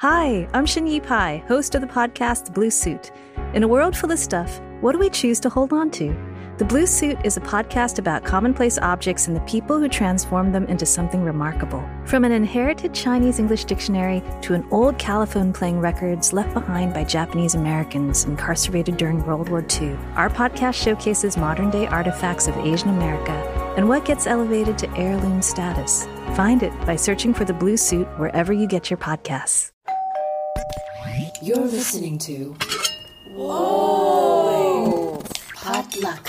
Hi, I'm Shinyi Pai, host of the podcast Blue Suit. In a world full of stuff, what do we choose to hold on to? The Blue Suit is a podcast about commonplace objects and the people who transform them into something remarkable. From an inherited Chinese English dictionary to an old calophone playing records left behind by Japanese Americans incarcerated during World War II, our podcast showcases modern day artifacts of Asian America and what gets elevated to heirloom status. Find it by searching for The Blue Suit wherever you get your podcasts. You're listening to Whoa! Potluck.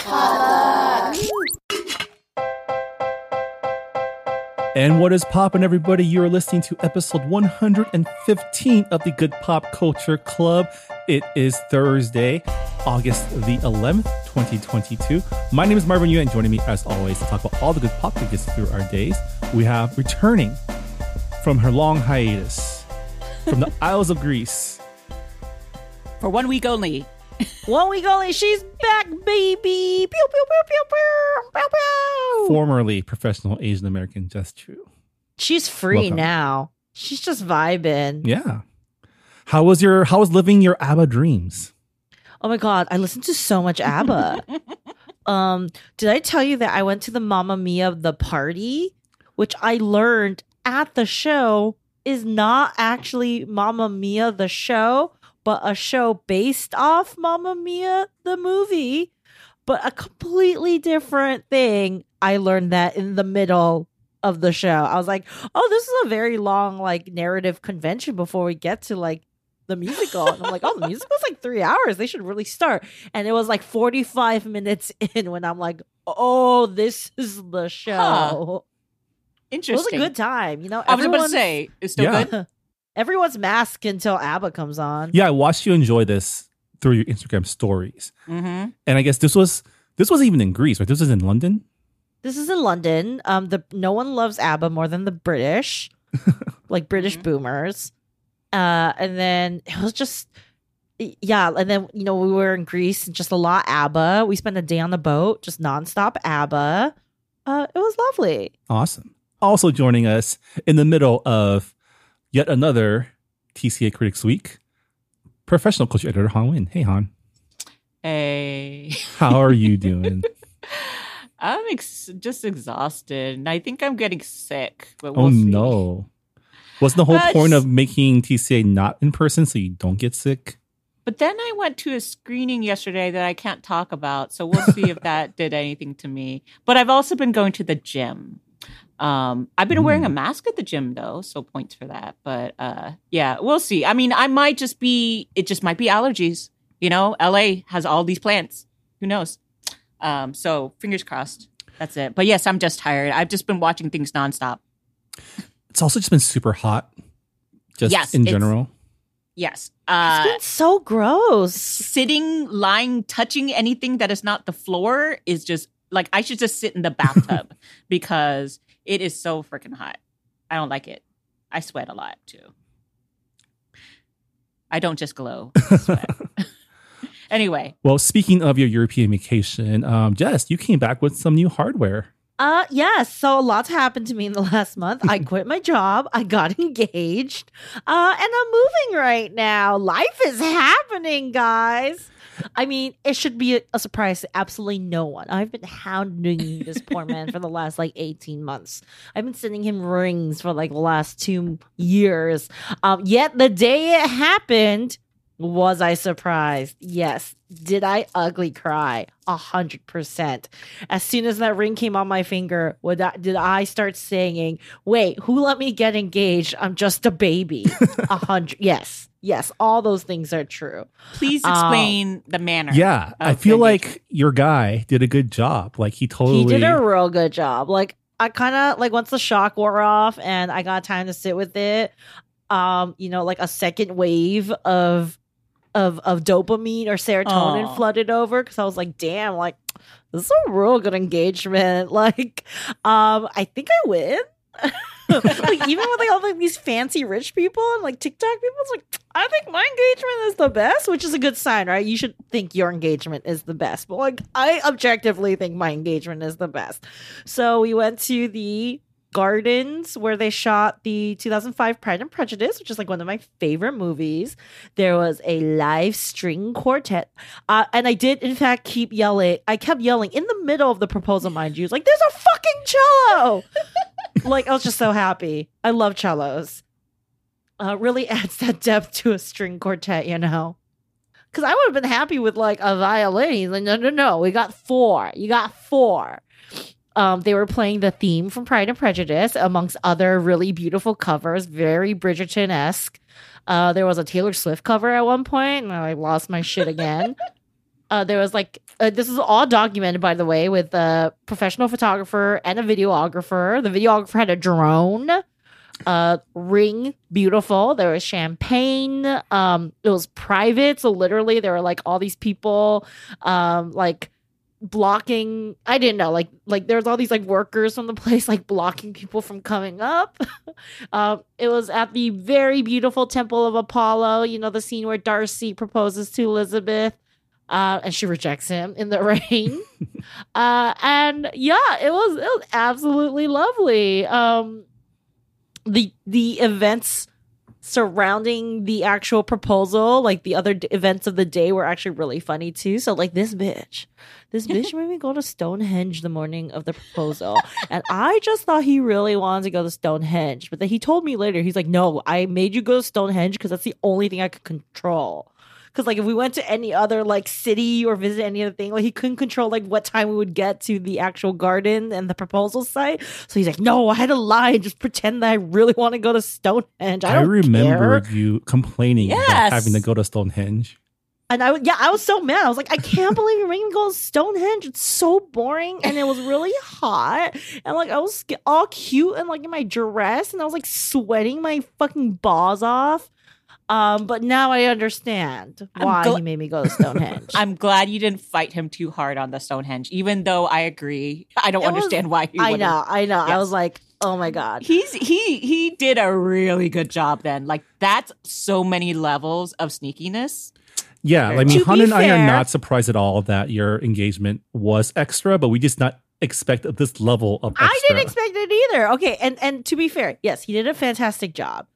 And what is poppin', everybody? You are listening to episode 115 of the Good Pop Culture Club. It is Thursday, August the 11th, 2022. My name is Marvin Yu, and joining me, as always, to talk about all the good pop that gets through our days, we have returning from her long hiatus from the Isles of Greece. For one week only. One week only, she's back, baby. Pew pew pew pew pew pew pew. Formerly professional Asian American, just true. She's free Welcome. now. She's just vibing. Yeah. How was your how was living your ABBA dreams? Oh my god, I listened to so much ABBA. um, did I tell you that I went to the Mamma Mia the party, which I learned at the show is not actually Mamma Mia the show, but a show based off Mamma Mia the movie, but a completely different thing. I learned that in the middle of the show. I was like, "Oh, this is a very long like narrative convention before we get to like the musical." And I'm like, "Oh, the musical's like 3 hours. They should really start." And it was like 45 minutes in when I'm like, "Oh, this is the show." Huh. It was a good time, you know. I was about to say, it's still Yeah. good. Everyone's masked until ABBA comes on. Yeah, I watched you enjoy this through your Instagram stories. Mm-hmm. And I guess this was this was even in Greece, right? This was in London. This is in London. Um, the no one loves ABBA more than the British, like British Mhm. boomers. Uh, and then it was just, yeah. And then you know we were in Greece and just a lot ABBA. We spent a day on the boat, just nonstop ABBA. Uh, it was lovely. Awesome. Also joining us in the middle of yet another TCA Critics Week, professional culture editor Hanh Nguyen. Hey Han, Hey. how are you doing? I'm ex- just exhausted. And I think I'm getting sick. But oh we'll see. no. Wasn't the whole Uh, point of making TCA not in person so you don't get sick? But then I went to a screening yesterday that I can't talk about. So we'll see if that did anything to me. But I've also been going to the gym. Um, I've been wearing a mask at the gym though, so points for that. But uh, yeah, we'll see. I mean, I might just be. It just might be allergies. You know, LA has all these plants. Who knows? Um, so fingers crossed. That's it. But yes, I'm just tired. I've just been watching things nonstop. It's also just been super hot, just Yes, in general. Yes. It's Uh, been so gross. sitting, lying, touching anything that is not the floor is just like I should just sit in the bathtub because it is so freaking hot. I don't like it. I sweat a lot too. I don't just glow. Anyway, Well, speaking of your European vacation, um, Jess, you came back with some new hardware. Uh yes, so a lot's happened to me in the last month. I quit my job, I got engaged, uh, and I'm moving right now. Life is happening, guys. I mean, it should be a, surprise to absolutely no one. I've been hounding this poor man for the last like 18 months. I've been sending him rings for like the last two years. Um, yet the day it happened, was I surprised? Yes. Did I ugly cry? A hundred percent. As soon as that ring came on my finger, would I, did I start singing, wait, who let me get engaged? I'm just a baby. A hundred. Yes. Yes. All those things are true. please Oh. explain the manner. Yeah, I feel the like your guy did a good job. Like he totally He did a real good job. Like I kind of like once the shock wore off and I got time to sit with it. Um, you know, like a second wave of of of dopamine or serotonin Aw. flooded over because I was like, damn, like this is a real good engagement. Like, um, I think I win. like even with like all like these fancy rich people and like TikTok people, it's like I think my engagement is the best, which is a good sign, right? You should think your engagement is the best, but like I objectively think my engagement is the best. So we went to the gardens where they shot the 2005 Pride and Prejudice, which is like one of my favorite movies. There was a live string quartet. Uh, and I did, in fact, keep yelling. I kept yelling in the middle of the proposal, mind you. It's like, there's a fucking cello. like, I was just so happy. I love cellos. Uh, really adds that depth to a string quartet, you know? Because I would have been happy with like a violin. He's like, no, no, no. We got four. You got four. Um, they were playing the theme from Pride and Prejudice, amongst other really beautiful covers, very Bridgerton esque. Uh, there was a Taylor Swift cover at one point, and I lost my shit again. uh, there was like uh, this is all documented, by the way, with a professional photographer and a videographer. The videographer had a drone. Uh, ring beautiful. There was champagne. Um, it was private, so literally there were like all these people, um, like blocking i didn't know like like there's all these like workers from the place like blocking people from coming up. Um it was at the very beautiful temple of apollo you know the scene where darcy proposes to elizabeth uh and she rejects him in the rain. Uh and yeah it was it was absolutely lovely. Um the the events surrounding the actual proposal, like the other d- events of the day, were actually really funny too. So, like this bitch, this bitch made me go to Stonehenge the morning of the proposal, and I just thought he really wanted to go to Stonehenge, but then he told me later, he's like, "No, I made you go to Stonehenge because that's the only thing I could control." Because like if we went to any other like city or visit any other thing, like he couldn't control like what time we would get to the actual garden and the proposal site. So he's like, "No, I had to lie and just pretend that I really want to go to Stonehenge." I, I, remember care. you complaining about having to go to Stonehenge. And I, was- yeah, I was so mad. I was like, I can't believe you're making me go to Stonehenge. It's so boring, and it was really hot. And like, I was all cute and like in my dress, and I was like sweating my fucking balls off. Um, but now I understand I'm why gl- he made me go to Stonehenge. I'm glad you didn't fight him too hard on the Stonehenge, even though I agree. I don't It was- understand why he I know, I know. I was like, oh my god. He's he he did a really good job then. Like that's so many levels of sneakiness. Yeah, I mean, be Han and I are not surprised at all that your engagement was extra, but we just not expect this level of extra. I didn't expect it either. Okay, and and to be fair, yes, he did a fantastic job.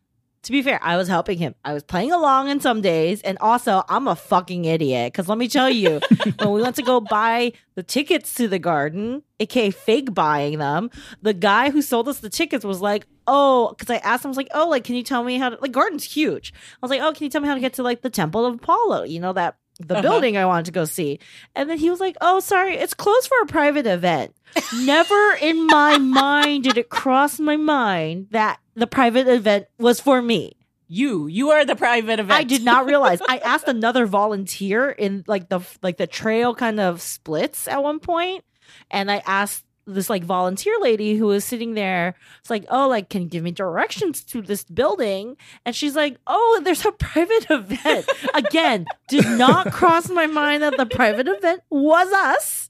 To be fair, I was helping him. I was playing along in some days, and also I'm a fucking idiot. Because let me tell you, when we went to go buy the tickets to the garden, aka fake buying them, the guy who sold us the tickets was like, "Oh," because I asked him, I was like, "Oh, like, can you tell me how to?" Like, garden's huge. I was like, "Oh, can you tell me how to get to like the Temple of Apollo? You know that." The Uh-huh. building I wanted to go see. And then he was like, Oh, sorry, it's closed for a private event. Never in my mind did it cross my mind that the private event was for me. You you are the private event. I did not realize. I asked another volunteer in like the like the trail kind of splits at one point, and I asked this like volunteer lady who was sitting there. It's like, oh, like can you give me directions to this building? And she's like, oh, there's a private event. Again, did not cross my mind that the private event was us.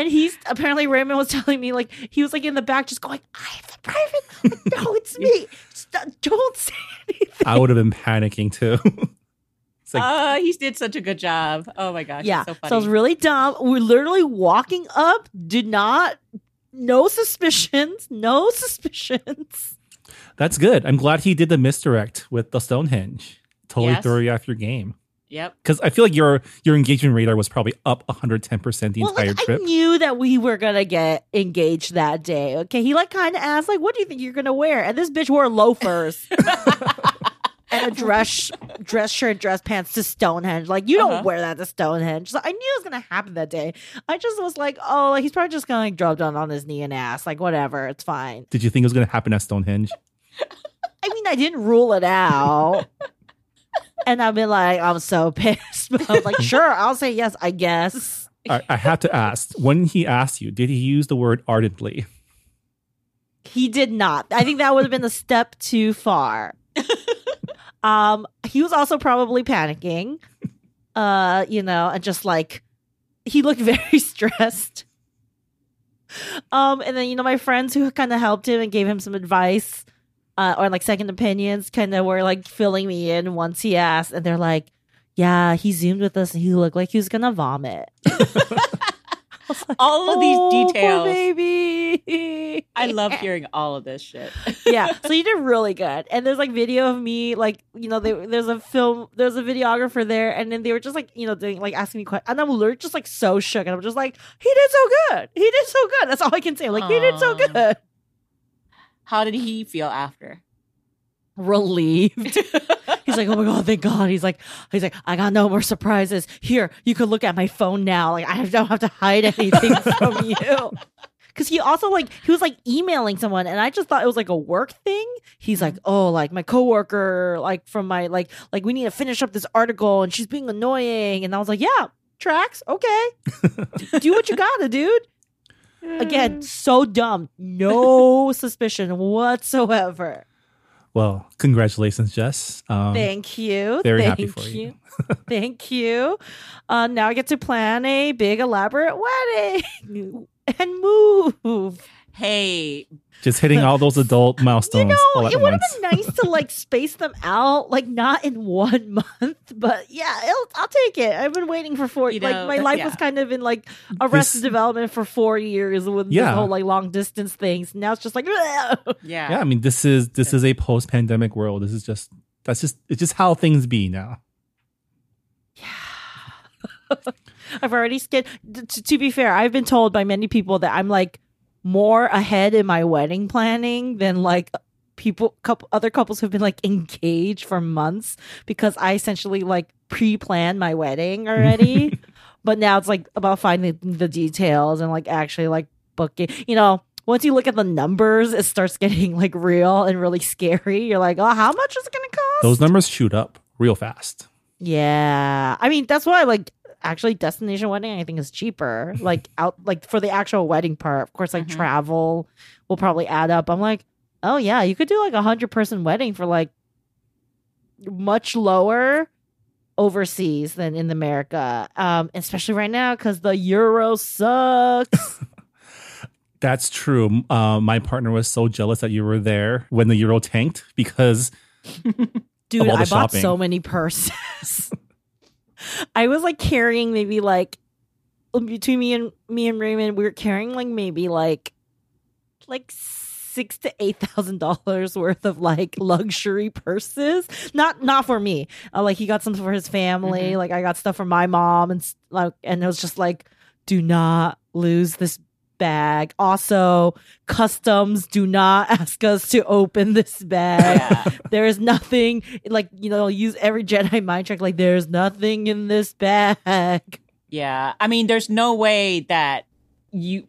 And he's apparently Raymond was telling me like he was like in the back just going, I have the private. Like, no, it's me. St- don't say anything. I would have been panicking too. it's like, Uh, he did such a good job. Oh my gosh. yeah. So So, funny. I was really dumb. We're literally walking up, did not, no suspicions, no suspicions. that's good. I'm glad he did the misdirect with the Stonehenge. Totally Yes. threw you off your game. Yep. Because I feel like your your engagement radar was probably up 110% the well, entire like, trip. I knew that we were gonna get engaged that day. Okay, he like kind of asked, like, "What do you think you're gonna wear?" And this bitch wore loafers and a dress dress shirt, dress pants to Stonehenge. Like, you don't Uh-huh. wear that to Stonehenge. So I knew it was gonna happen that day. I just was like, "Oh, like he's probably just gonna like drop down on his knee and ask, like, whatever, it's fine." Did you think it was going to happen at Stonehenge? I mean, I didn't rule it out. and I've been like, I'm so pissed. But I was like, sure, I'll say yes, I guess. I, I have to ask, when he asked you, did he use the word ardently? He did not. I think that would have been a step too far. um, he was also probably panicking. Uh, you know, and just like he looked very stressed. Um, and then you know, my friends who kind of helped him and gave him some advice, uh, or like second opinions, kind of were like filling me in once he asked, and they're like, "Yeah, he zoomed with us, and he looked like he was gonna vomit." all of these Oh, poor details. baby. I love hearing all of this shit. yeah, so you did really good. And there's like video of me, like you know, they, there's a film, there's a videographer there, and then they were just like, you know, doing like asking me questions, and I'm just like so shook, and I'm just like, he did so good, he did so good. That's all I can say. I'm like he did so good. How did he feel after? Relieved. He's like, oh my god, thank God. He's like, he's like, I got no more surprises. Here, you can look at my phone now. Like I don't have to hide anything from you. Because he also like he was like emailing someone, and I just thought it was like a work thing. He's mm-hmm. like, oh, like my coworker, like from my like like we need to finish up this article, and she's being annoying. And I was like, yeah, tracks, okay, do what you gotta, dude. Again, so dumb, no suspicion whatsoever. Well, congratulations, Jess. Um, Thank you. very Thank happy for you. Thank you. Uh, now I get to plan a big elaborate wedding and move. Hey, just hitting all those adult milestones You know, it would have been nice to like space them out, like not in one month, but yeah, it'll, I'll take it. I've been waiting for four. You like know, my life yeah. was kind of in like arrested This- development for four years with Yeah. this whole like long distance things. Now it's just like, yeah. yeah, I mean, this is this is a post-pandemic world. This is just that's just it's just how things be now. Yeah, I've already skid. t- t- to be fair, I've been told by many people that I'm like more ahead in my wedding planning than like people couple other couples who've been like engaged for months because I essentially like pre-planned my wedding already. but now it's like about finding the details and like actually like booking. You know, once you look at the numbers, it starts getting like real and really scary. You're like, oh, how much is it gonna cost? Those numbers shoot up real fast. Yeah. I mean, that's why like actually destination wedding I think is cheaper. Like out like for the actual wedding part. Of course like Mhm. travel will probably add up. I'm like, "Oh yeah, you could do like a 100 person wedding for like much lower overseas than in America. Um especially right now cuz the euro sucks. That's true. Uh, my partner was so jealous that you were there when the euro tanked because Dude, I bought so many purses. I was like carrying maybe like between me and me and Raymond, we were carrying like maybe like like six to eight thousand dollars worth of like luxury purses. Not not for me. Uh, like he got something for his family. Mhm. Like I got stuff for my mom and like and it was just like, do not lose this bag. Also, customs do not ask us to open this bag Yeah. there is nothing like you know use every jedi mind trick like there's nothing in this bag Yeah. I mean, there's no way that you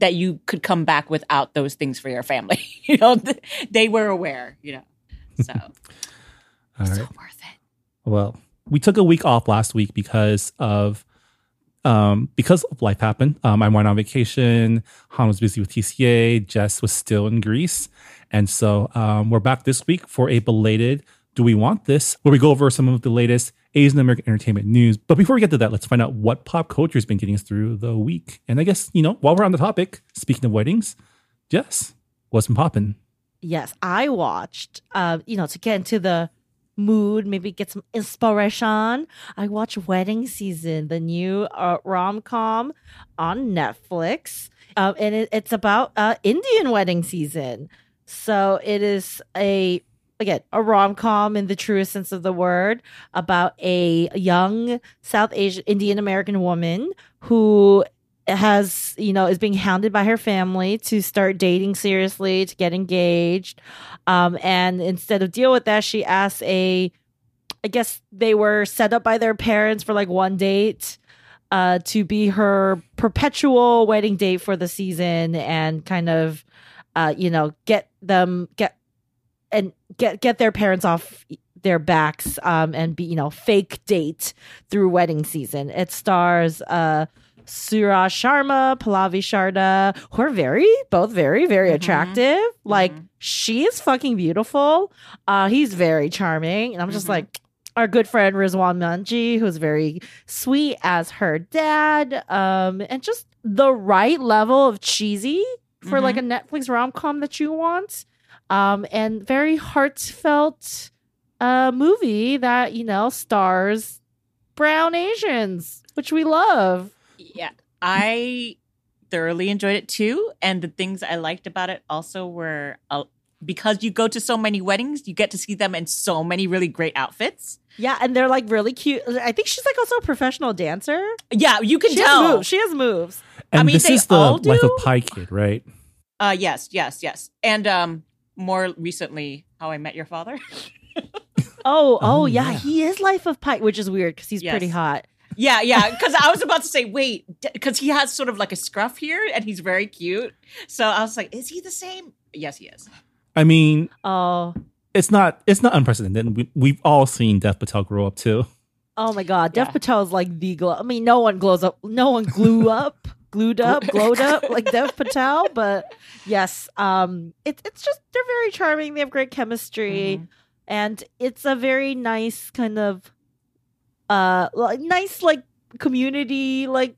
that you could come back without those things for your family. you know, they were aware, you know. So, all so right. worth it. Well, we took a week off last week because of um because life happened. Um, I went on vacation. Han was busy with TCA. Jess was still in Greece, and so um, we're back this week for a belated "Do We Want This?" where we go over some of the latest Asian American entertainment news. But before we get to that, let's find out what pop culture has been getting us through the week. And I guess you know while we're on the topic, speaking of weddings, Jess, what's been popping? yes i watched uh you know to get into the mood maybe get some inspiration. I watch wedding season the new uh, rom-com on netflix. Um, and it, it's about uh indian wedding season. So it is a again a rom-com in the truest sense of the word about a young south asian indian american woman who has you know is being hounded by her family to start dating seriously to get engaged. Um and instead of deal with that she asks a i guess they were set up by their parents for like one date uh to be her perpetual wedding date for the season and kind of uh you know get them get and get get their parents off their backs um and be you know fake date through wedding season. It stars uh Suraj Sharma, Pallavi Sharda, who are very, both very, very Mhm. attractive. Like, Mhm. she is fucking beautiful. Uh, he's very charming. And I'm just Mhm. like, our good friend Rizwan Manji, who's very sweet as her dad. Um, and just the right level of cheesy for like a Netflix rom com that you want. Um, and very heartfelt uh movie that, you know, stars brown Asians, which we love. Yeah. I thoroughly enjoyed it too. And the things I liked about it also were uh, because you go to so many weddings, you get to see them in so many really great outfits. Yeah, and they're like really cute. I think she's like also a professional dancer. Yeah, you can She tell. has moves. She has moves. And I mean, this they is the all Life of do. Pi kid, right? Uh, yes, yes, yes. And um, more recently, How I Met Your Father. Oh, oh, Oh, yeah. yeah. he is Life of Pi, which is weird because he's Yes. pretty hot. Yeah, yeah. Because I was about to say, wait, because he has sort of like a scruff here, and he's very cute. So I was like, is he the same? Yes, he is. I mean, Oh, it's not it's not unprecedented. We, we've all seen Dev Patel grow up too. oh my God. Dev Yeah. Patel is like the glow. I mean, no one glows up. No one glue up, glued up, glowed up like Dev Patel. But yes, um, it's it's just they're very charming. They have great chemistry. Mhm. and it's a very nice kind of uh like nice like community like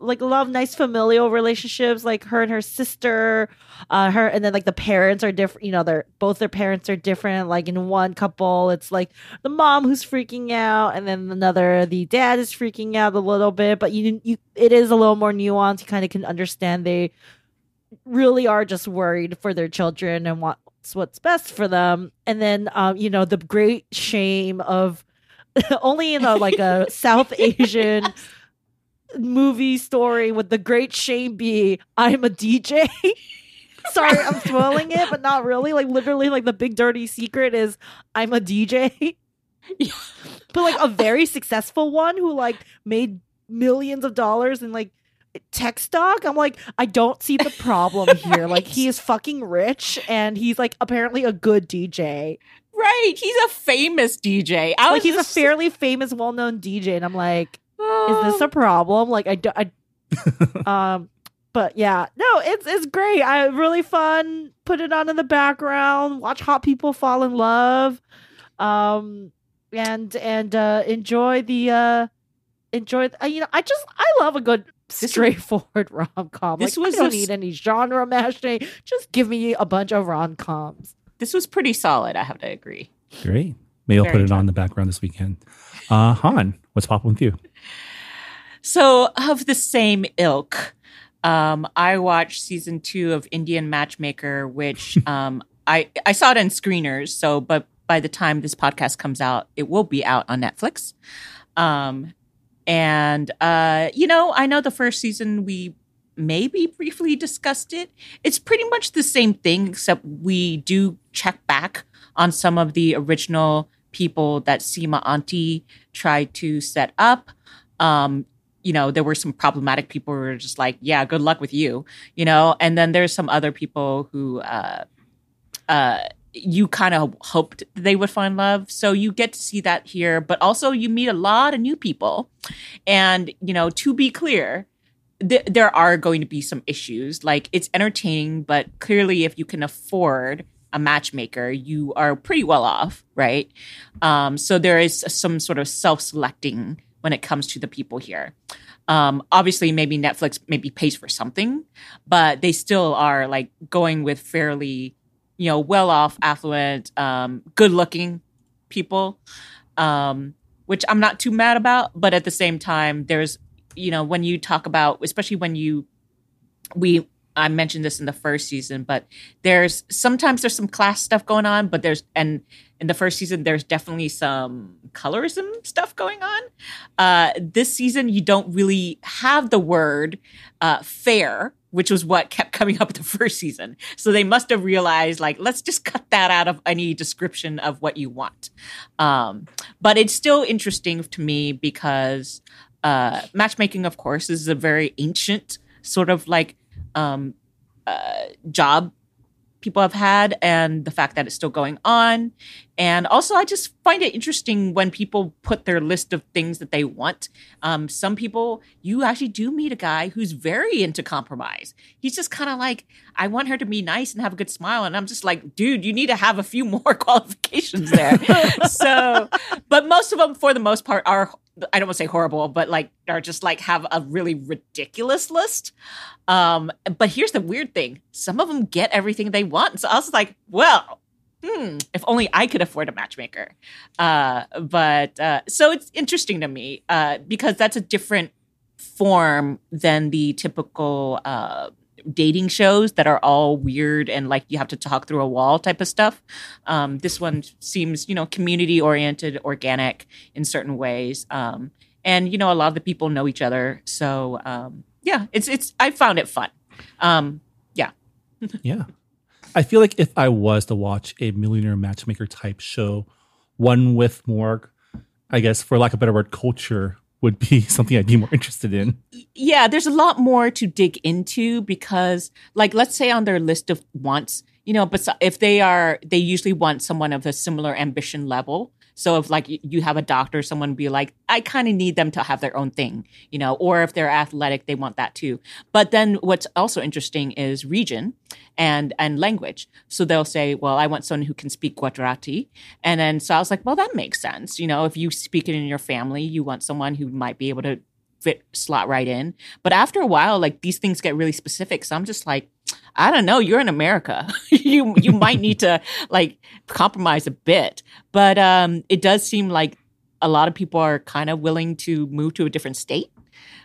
like a lot of nice familial relationships like her and her sister uh her and then like the parents are different you know they're both their parents are different like in one couple it's like the mom who's freaking out and then another the dad is freaking out a little bit but you you it is a little more nuanced you kind of can understand they really are just worried for their children and what's what's best for them and then um you know the great shame of only in a like a south asian movie story with the great shame be i'm a dj sorry i'm spoiling it but not really. Like literally like the big dirty secret is i'm a dj Yeah. but like a very successful one who like made millions of dollars in like tech stock. I'm like i don't see the problem here. Like he is fucking rich and he's like apparently a good dj Right, he's a famous DJ. I like was he's a just- fairly famous well-known dj and i'm like Oh. is this a problem? Like i, do- I um but yeah no it's it's great. I really fun. Put it on in the background. Watch hot people fall in love. Um and and uh enjoy the uh enjoy uh, you know i just i love a good straightforward rom-com. This like was i don't a s- need any genre mashing. Just give me a bunch of rom-coms this was pretty solid. I have to agree. Great. Maybe I'll Very put it on the background this weekend. Uh Han, what's popping with you? So, of the same ilk, um, I watched season two of Indian Matchmaker, which um, I I saw it in screeners. So, but by the time this podcast comes out, it will be out on Netflix. Um, and uh, you know, I know the first season we maybe briefly discussed it. It's pretty much the same thing, except we do check back on some of the original people that Sima Auntie tried to set up. Um, you know, there were some problematic people who were just like, yeah, good luck with you, you know, and then there's some other people who, uh, uh, you kind of hoped they would find love. So you get to see that here, but also you meet a lot of new people. And, you know, to be clear, th- there are going to be some issues. Like it's entertaining, but clearly, if you can afford a matchmaker, you are pretty well off, right? Um, so there is some sort of self selecting when it comes to the people here. Um, obviously, maybe Netflix maybe pays for something, but they still are like going with fairly, you know, well off, affluent, um, good looking people, um, which I'm not too mad about. But at the same time, there's, you know, when you talk about, especially when you, we, I mentioned this in the first season, but there's sometimes there's some class stuff going on, but there's, and in the first season, there's definitely some colorism stuff going on. Uh, this season, you don't really have the word uh, fair, which was what kept coming up the first season. So they must have realized, like, let's just cut that out of any description of what you want. Um, but it's still interesting to me because uh, matchmaking, of course, is a very ancient sort of like um, uh, job people have had and the fact that it's still going on. And also, I just find it interesting when people put their list of things that they want. Um, some people, you actually do meet a guy who's very into compromise. He's just kind of like, I want her to be nice and have a good smile. And I'm just like, dude, you need to have a few more qualifications there. so, but most of them, for the most part, are. I don't want to say horrible, but like are just like have a really ridiculous list. Um, but here's the weird thing: some of them get everything they want. So I was like, well, hmm, if only I could afford a matchmaker. Uh, but uh, so it's interesting to me uh, because that's a different form than the typical uh, dating shows that are all weird and like you have to talk through a wall type of stuff. Um, this one seems, you know, community oriented, organic in certain ways. Um, and you know, a lot of the people know each other, so um, yeah, it's it's. I found it fun. Um, yeah, yeah. I feel like if I was to watch a millionaire matchmaker type show, one with more, I guess, for lack of a better word, culture would be something I'd be more interested in. Yeah, there's a lot more to dig into because, like, let's say on their list of wants, you know, but if they are, they usually want someone of a similar ambition level. So if like you have a doctor, someone be like, I kind of need them to have their own thing, you know, or if they're athletic, they want that too. But then what's also interesting is region and and language. So they'll say, well, I want someone who can speak Gujarati, and then so I was like, well, that makes sense. You know, if you speak it in your family, you want someone who might be able to fit slot right in. But after a while, like these things get really specific. So I'm just like, I don't know, you're in America. you you might need to like compromise a bit. But um it does seem like a lot of people are kind of willing to move to a different state,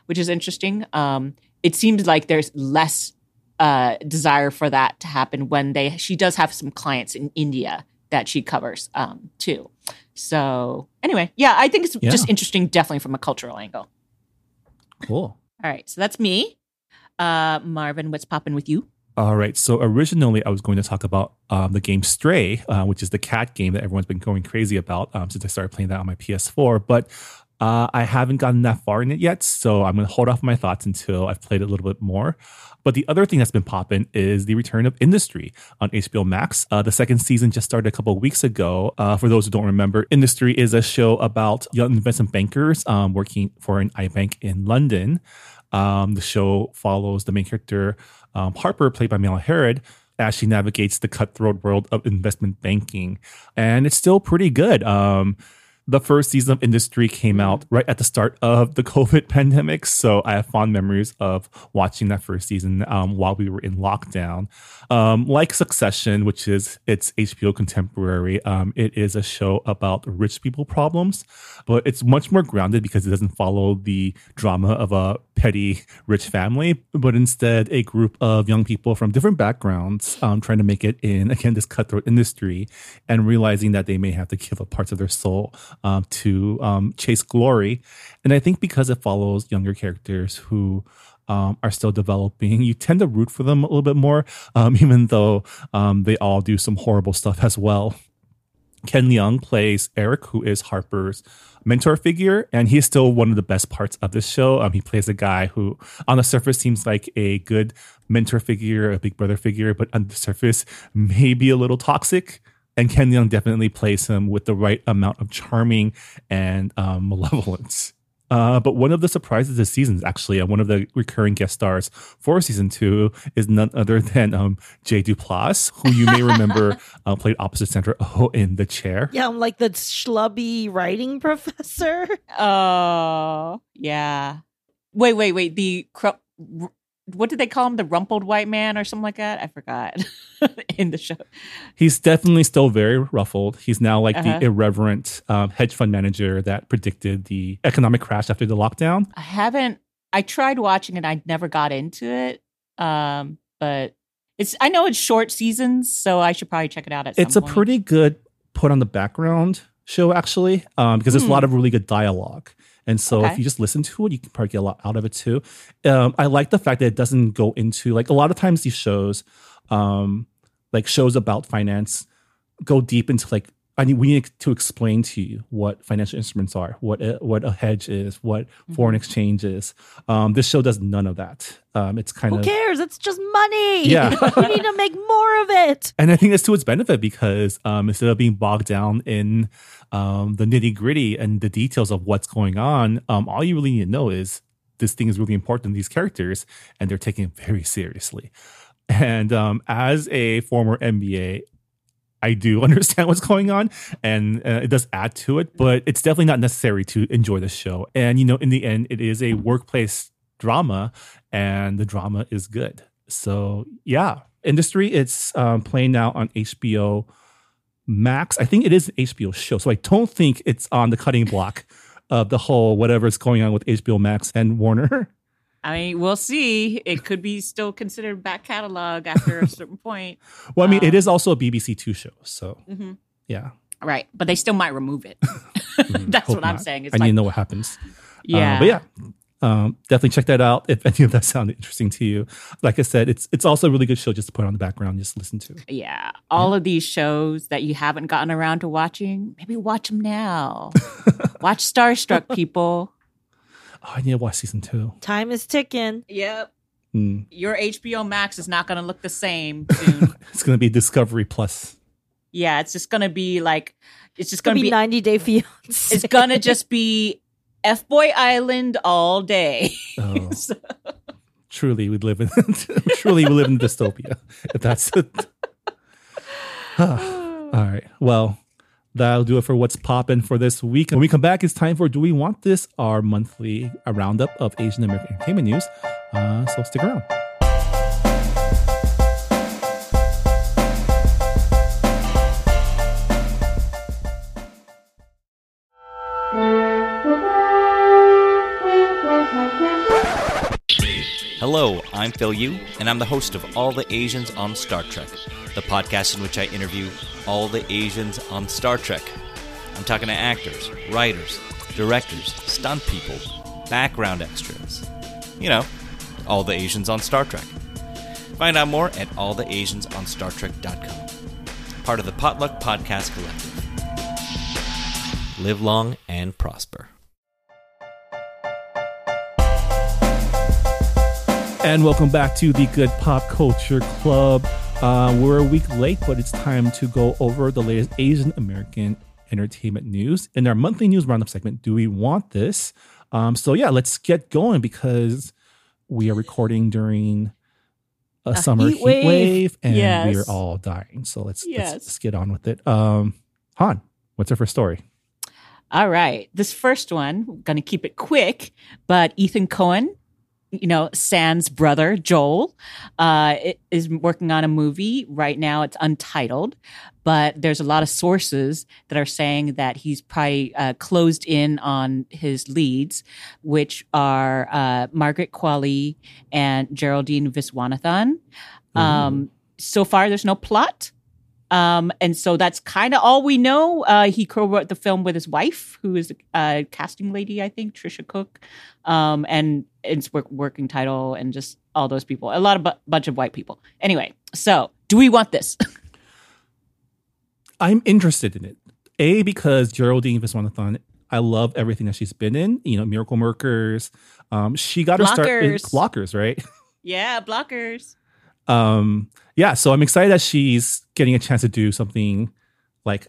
which is interesting. Um it seems like there's less uh desire for that to happen when they she does have some clients in India that she covers um too. So anyway, yeah, I think it's Yeah. just interesting definitely from a cultural angle. Cool. All right, so that's me. Uh, Marvin, what's popping with you? All right. So originally, I was going to talk about um, the game Stray, uh, which is the cat game that everyone's been going crazy about um, since I started playing that on my PS4. But uh, I haven't gotten that far in it yet, so I'm going to hold off my thoughts until I've played it a little bit more. But the other thing that's been popping is the return of Industry on HBO Max. Uh, the second season just started a couple weeks ago. Uh, for those who don't remember, Industry is a show about young investment bankers um, working for an iBank in London. Um, the show follows the main character, um, Harper, played by Myha'la Herrold, as she navigates the cutthroat world of investment banking. And it's still pretty good. Um, the first season of Industry came out right at the start of the COVID pandemic. So I have fond memories of watching that first season um, while we were in lockdown. Um, like Succession, which is its HBO contemporary, um, it is a show about rich people problems, but it's much more grounded because it doesn't follow the drama of a petty rich family, but instead a group of young people from different backgrounds um, trying to make it in, again, this cutthroat industry and realizing that they may have to give up parts of their soul um, to um, chase glory. And I think because it follows younger characters who um, are still developing, you tend to root for them a little bit more, um, even though um, they all do some horrible stuff as well. Ken Leung plays Eric, who is Harper's mentor figure, and he's still one of the best parts of this show. Um, he plays a guy who, on the surface, seems like a good mentor figure, a big brother figure, but on the surface, maybe a little toxic. And Ken Leung definitely plays him with the right amount of charming and um, malevolence. Uh, but one of the surprises this season is actually uh, one of the recurring guest stars for season two is none other than um, Jay Duplass, who you may remember uh, played opposite Sandra Oh in The Chair. Yeah, I'm like the schlubby writing professor. Oh, yeah. Wait, wait, wait. The cru- r- what did they call him? The rumpled white man or something like that? I forgot. In the show, He's definitely still very ruffled. He's now like Uh-huh. the irreverent um, hedge fund manager that predicted the economic crash after the lockdown. I haven't. I tried watching it. I never got into it. Um, but it's. I know it's short seasons, so I should probably check it out at. It's a point. pretty good put on the background show, actually, um, because there's a lot of really good dialogue. And so Okay. if you just listen to it, you can probably get a lot out of it too. Um, I like the fact that it doesn't go into like a lot of times these shows, um, like shows about finance, go deep into like I need we need to explain to you what financial instruments are, what a, what a hedge is, what Mm-hmm. foreign exchange is. Um, this show does none of that. Um, it's kind Who of who cares? It's just money. Yeah. we need to make more of it. and I think that's to its benefit because um, instead of being bogged down in um, the nitty gritty and the details of what's going on, um, all you really need to know is this thing is really important to these characters and they're taking it very seriously. And um, as a former MBA, I do understand what's going on and uh, it does add to it, but it's definitely not necessary to enjoy the show. And, you know, in the end, it is a workplace drama and the drama is good. So, yeah, industry, it's um, playing now on HBO Max. I think it is an HBO show. So I don't think it's on the cutting block of the whole whatever's going on with HBO Max and Warner. I mean, we'll see. It could be still considered back catalog after a certain point. Well, I mean, it Um, is also a BBC Two show, so Mhm. yeah. Right. But they still might remove it. That's Hope what I'm saying. It's I need to know what happens. Uh, yeah. but yeah, um, definitely check that out if any of that sounded interesting to you. Like I said, it's it's also a really good show just to put on the background, just listen to. Yeah. All of these shows that you haven't gotten around to watching, maybe watch them now. watch Starstruck, people. Oh, I need to watch season two. Time is ticking. Yep. Mm. Your HBO Max is not going to look the same soon. It's gonna be Discovery Plus. yeah. It's just going to be like, it's just Gonna be be, 90 Day Fiance. it's going to just be F Boy Island all day. Oh, So- truly, we live in truly we live in dystopia. If that's it. All right. Well, that'll do it for what's poppin' for this week. When we come back, it's time for Do We Want This? Our monthly roundup of Asian American entertainment news. Uh, so stick around. Hello, I'm Phil Yu, and I'm the host of All the Asians on Star Trek, the podcast in which I interview all the Asians on Star Trek. I'm talking to actors, writers, directors, stunt people, background extras. You know, all the Asians on Star Trek. Find out more at alltheasiansonstartrek.com. Part of the Potluck Podcast Collective. Live long and prosper. And welcome back to the Good Pop Culture Club. Uh, we're a week late, but it's time to go over the latest Asian American entertainment news. In our monthly news roundup segment, Do We Want This? Um, so, yeah, let's get going because we are recording during a, summer heat heat wave. wave, and Yes. we're all dying. So, let's, Yes. let's, let's get on with it. Um, Han, what's our first story? All right. This first one, going to keep it quick, but Ethan Coen, you know, Sans brother, Joel, uh, is working on a movie. Right now, it's untitled, but there's a lot of sources that are saying that he's probably uh, closed in on his leads, which are uh, Margaret Qualley and Geraldine Viswanathan. Um, so far, there's no plot. Um, and so that's kind of all we know. Uh, he co-wrote the film with his wife, who is a casting lady, I think, Tricia Cooke. Um, and it's work, working title and just all those people, a lot of bu- bunch of white people. Anyway, so do we want this? I'm interested in it. A because Geraldine Viswanathan, I love everything that she's been in. You know, Miracle Workers. Um, she got her start in Blockers. Blockers, right? yeah, blockers. Um, yeah, so I'm excited that she's getting a chance to do something like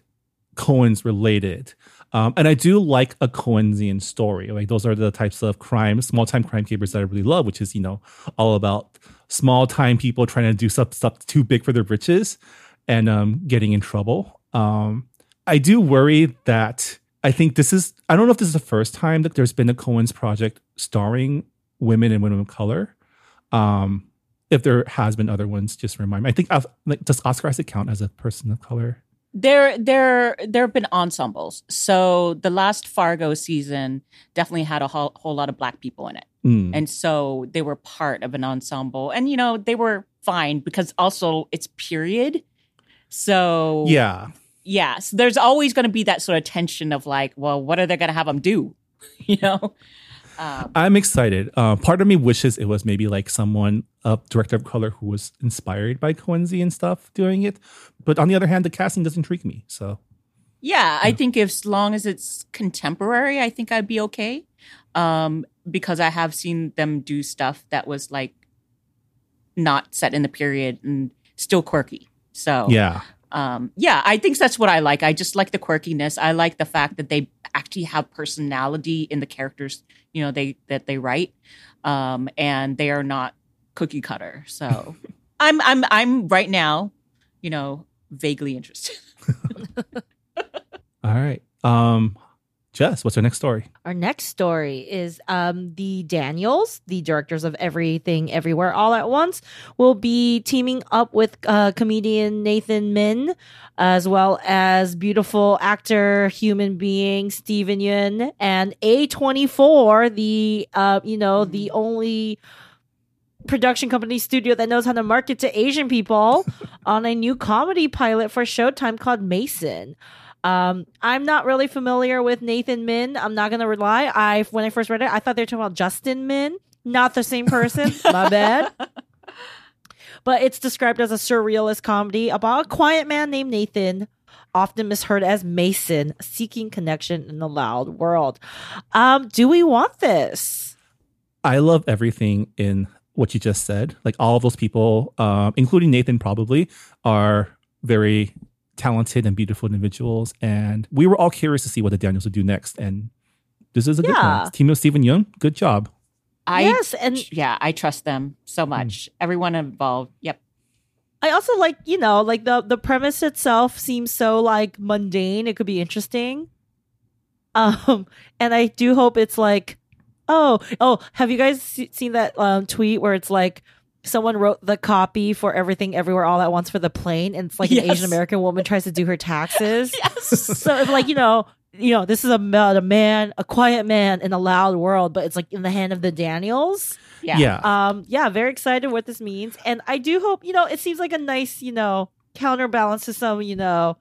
Coen's related. Um, and I do like a Coensian story. Like those are the types of crime, small time crime capers that I really love, which is, you know, all about small time people trying to do stuff, stuff too big for their britches and um, getting in trouble. Um, I do worry that I think this is, I don't know if this is the first time that there's been a Coen's project starring women and women of color. Um, if there has been other ones, just remind me. I think I've, like, does Oscar Isaac count as a person of color? There, there, there have been ensembles. So the last Fargo season definitely had a whole, whole lot of black people in it. Mm. and so they were part of an ensemble and you know they were fine because also it's period so yeah, yeah so there's always going to be that sort of tension of like well what are they going to have them do you know um, I'm excited. Uh, part of me wishes it was maybe like someone, a director of color who was inspired by Coenzy and stuff doing it. But on the other hand, the casting does intrigue me. So yeah i think if, as long as it's contemporary i think i'd be okay um, because i have seen them do stuff that was like not set in the period and still quirky so yeah, um yeah i think that's what i like. I just like the quirkiness. I like the fact that they actually have personality in the characters you know they that they write. Um and they are not cookie cutter. So i'm i'm i'm right now you know vaguely interested. All right. Um, Jess, what's our next story? Our next story is um, the Daniels, the directors of Everything Everywhere All at Once, will be teaming up with uh, comedian Nathan Min, as well as beautiful actor, human being Steven Yeun, and A24, the uh, you know the only production company studio that knows how to market to Asian people on a new comedy pilot for Showtime called Mason. Um, I'm not really familiar with Nathan Min. I'm not gonna rely. I when I first read it, I thought they were talking about Justin Min, not the same person. My bad. But it's described as a surrealist comedy about a quiet man named Nathan, often misheard as Mason, seeking connection in the loud world. Um, do we want this? I love everything in what you just said. Like all of those people, um, including Nathan, probably are very talented and beautiful individuals. And we were all curious to see what the Daniels would do next. And this is a good Yeah. one. Team of Steven Yeun, good job. I yes, and yeah, I trust them so much. Everyone involved. Yep. I also like, you know, like the the premise itself seems so like mundane. It could be interesting. Um, and I do hope it's like, oh, oh, have you guys se- seen that um tweet where it's like someone wrote the copy for everything everywhere all at once for the plane, and it's like an Asian American woman tries to do her taxes. so it's like you know, you know, this is about a man, a quiet man in a loud world, but it's like in the hand of the Daniels. Yeah. Yeah. Um, yeah, very excited what this means, and I do hope you know it seems like a nice you know counterbalance to some you know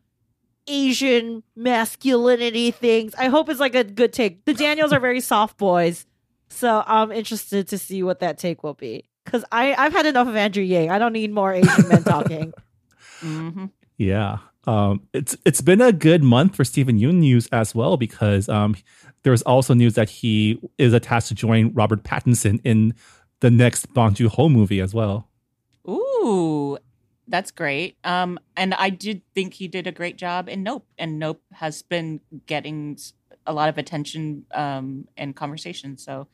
Asian masculinity things. I hope it's like a good take. The Daniels are very soft boys, so I'm interested to see what that take will be. Because I I've had enough of Andrew Yang. I don't need more Asian men talking. hmm Yeah. Um, it's it's been a good month for Steven Yeun news as well because um, there was also news that he is attached to join Robert Pattinson in the next Bong Joon Ho movie as well. Ooh, that's great. Um, and I did think he did a great job in Nope, and Nope has been getting a lot of attention um and conversation. So,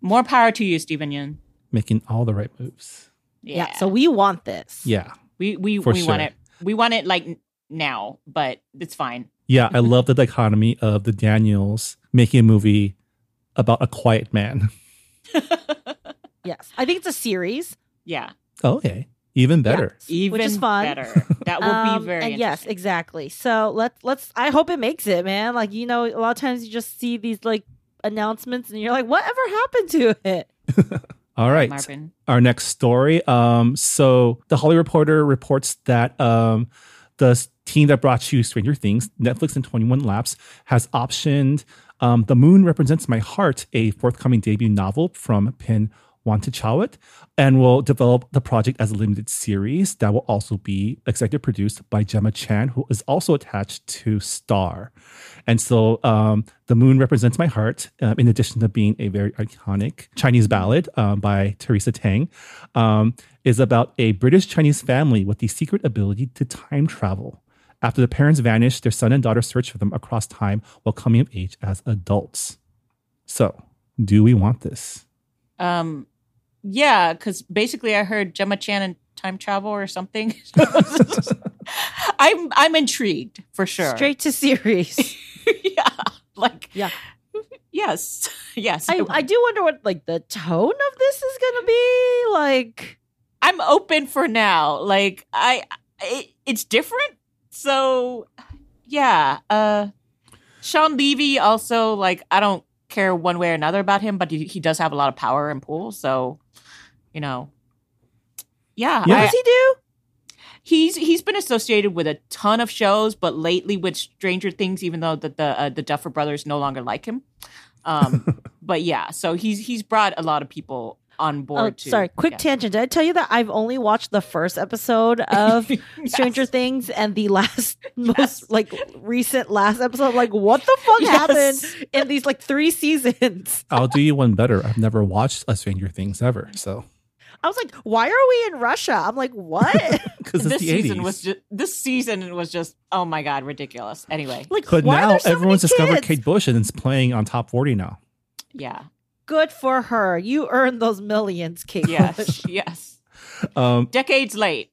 more power to you, Steven Yeun. Making all the right moves. yeah. So we want this. Yeah. we we for we want it. We want it like now, but it's fine. Yeah, I love the dichotomy of the Daniels making a movie about a quiet man. Yes. I think it's a series. Yeah, Oh, okay. Even better. even Which is fun. better. That will Um, be very. and yes exactly so let's let's i hope it makes it man like you know a lot of times you just see these like announcements and you're like whatever happened to it All right. Marvin. our next story. Um, so the Hollywood Reporter reports that um, the team that brought you Stranger Things, Netflix and 21 Laps, has optioned um, The Moon Represents My Heart, a forthcoming debut novel from Pin it, and will develop the project as a limited series that will also be executive produced by Gemma Chan, who is also attached to Star. And so um, The Moon Represents My Heart, um, in addition to being a very iconic Chinese ballad um, by Teresa Teng, um, is about a British Chinese family with the secret ability to time travel. After the parents vanish, their son and daughter search for them across time while coming of age as adults. So, do we want this? Um, yeah, because basically I heard Gemma Chan and time travel or something. I'm I'm intrigued for sure. straight to series yeah, like Yeah. yes, yes. I, I do wonder what like the tone of this is gonna be like I'm open for now. Like I, it, it's different. So yeah. Uh, Shawn Levy also like I don't care one way or another about him, but he, he does have a lot of power and pull. So you know, yeah. Yeah. what I- does he do he's he's been associated with a ton of shows, but lately with Stranger Things, even though the the, uh, the Duffer Brothers no longer like him. Um, but yeah, so he's he's brought a lot of people on board. oh to, sorry quick yeah. tangent did i tell you that i've only watched the first episode of stranger things and the last most like recent last episode like what the fuck Yes. happened in these like three seasons I'll do you one better. I've never watched a Stranger Things ever, so I was like, why are we in Russia? I'm like, what? because this the season 80s. was just this season was just oh my god ridiculous. Anyway, like, but why are now there so everyone's many discovered kids? Kate Bush and it's playing on top 40 now. yeah, Good for her. You earned those millions, Kate. Bush. yes, yes. Um, Decades late.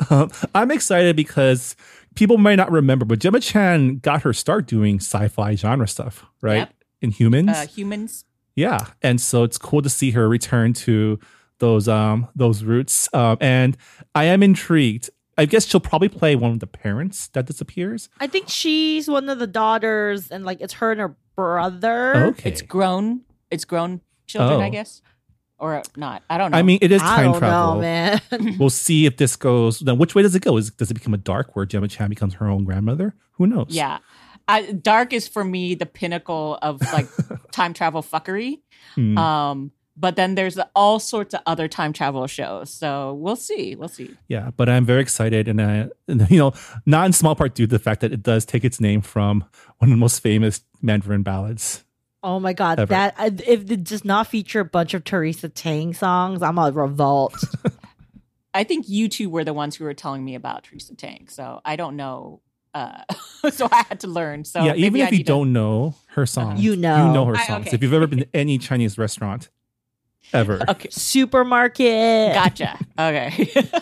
I'm excited because people might not remember, but Gemma Chan got her start doing sci-fi genre stuff, right? Yep. In humans. Uh, humans. Yeah, and so it's cool to see her return to those um those roots. Um, and I am intrigued. I guess she'll probably play one of the parents that disappears. I think she's one of the daughters, and like it's her and her brother. Okay, It's grown. It's grown children, Oh. I guess, or not. I don't know. I mean, it is I time don't travel. know, man. We'll see if this goes. Then, which way does it go? Is does it become a dark where Gemma Chan becomes her own grandmother? Who knows? yeah. I, dark is for me the pinnacle of like time travel fuckery. Hmm. Um, but then there's all sorts of other time travel shows. So we'll see. We'll see. Yeah, but I'm very excited, and, I, and you know, not in small part due to the fact that it does take its name from one of the most famous Mandarin ballads. oh my god, Ever. that if it does not feature a bunch of Teresa Teng songs, I'm a revolt. I think you two were the ones who were telling me about Teresa Teng. So I don't know. Uh, so I had to learn. So yeah, maybe even I if you don't know her songs, You know. you know her I- songs. okay. If you've ever been to any Chinese restaurant, ever. Okay. Supermarket. Gotcha. Okay.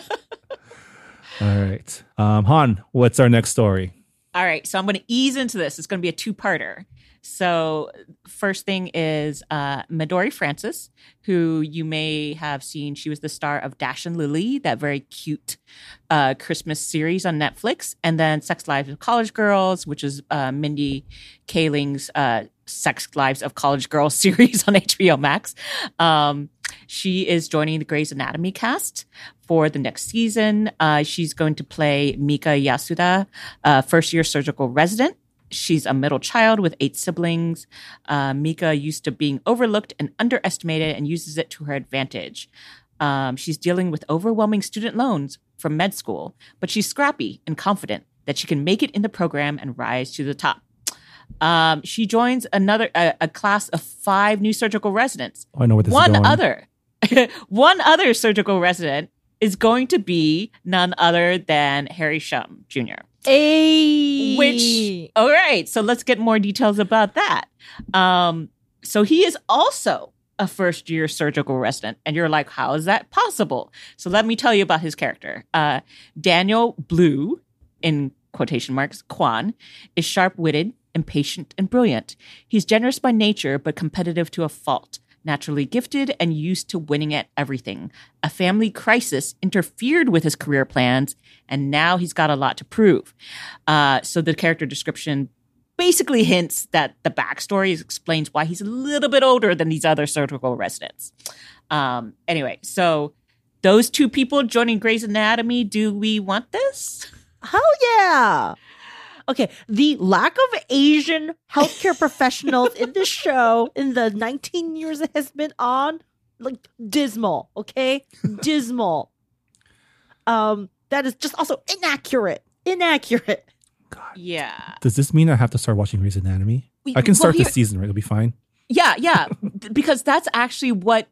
All right, um, Hanh, what's our next story? All right, so I'm going to ease into this. It's going to be a two-parter. So, first thing is uh, Midori Francis, who you may have seen. She was the star of Dash and Lily, that very cute uh, Christmas series on Netflix, and then Sex Lives of College Girls, which is uh, Mindy Kaling's uh, Sex Lives of College Girls series on HBO Max. Um, she is joining the Grey's Anatomy cast for the next season. Uh, she's going to play Mika Yasuda, first year surgical resident. She's a middle child with eight siblings. Uh, Mika used to being overlooked and underestimated and uses it to her advantage. Um, she's dealing with overwhelming student loans from med school, but she's scrappy and confident that she can make it in the program and rise to the top. Um, she joins another a, a class of five new surgical residents Oh, I know what this is one going. other one other surgical resident is going to be none other than Harry Shum Jr. Ayy. Which all right, so let's get more details about that. Um, so he is also a first year surgical resident, and you're like, how is that possible? So let me tell you about his character. Uh, Daniel Blue, in quotation marks, Kwan, is sharp witted, impatient, and brilliant. He's generous by nature, but competitive to a fault. Naturally gifted and used to winning at everything. A family crisis interfered with his career plans, and now he's got a lot to prove. Uh, so the character description basically hints that the backstory explains why he's a little bit older than these other surgical residents. Um, anyway, so those two people joining Grey's Anatomy, do we want this? Hell yeah. Okay, the lack of Asian healthcare professionals in this show in the 19 years it has been on, like dismal, okay? dismal. Um, that is just also inaccurate. Inaccurate. God. Yeah. Does this mean I have to start watching Grey's Anatomy? I can Well, start here- this season, right? It'll be fine. Yeah, yeah, because that's actually what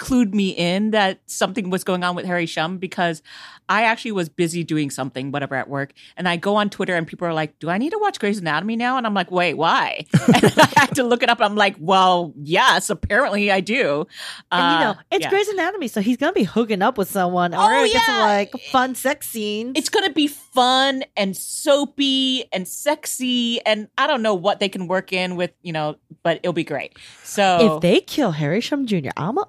clued me in that something was going on with Harry Shum because I actually was busy doing something, whatever, at work, and I go on Twitter and people are like, "Do I need to watch Grey's Anatomy now?" And I'm like, "Wait, why?" and I had to look it up. I'm like, "Well, yes, apparently I do." And you know, Uh, it's yeah. Grey's Anatomy, so he's gonna be hooking up with someone. Or Oh, gonna some yeah. like fun sex scenes. It's gonna be fun and soapy and sexy, and I don't know what they can work in with, you know, but it'll be great. So if they kill Harry Shum Jr., I'm a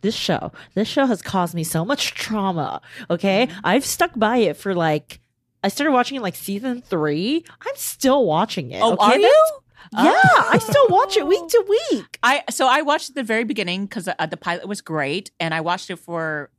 this show. This show has caused me so much trauma. Okay. Mm-hmm. I've stuck by it for like I started watching it like season three. I'm still watching it. oh, okay? are you? Yeah, I still watch it week to week. I so I watched the very beginning because uh, the pilot was great, and I watched it for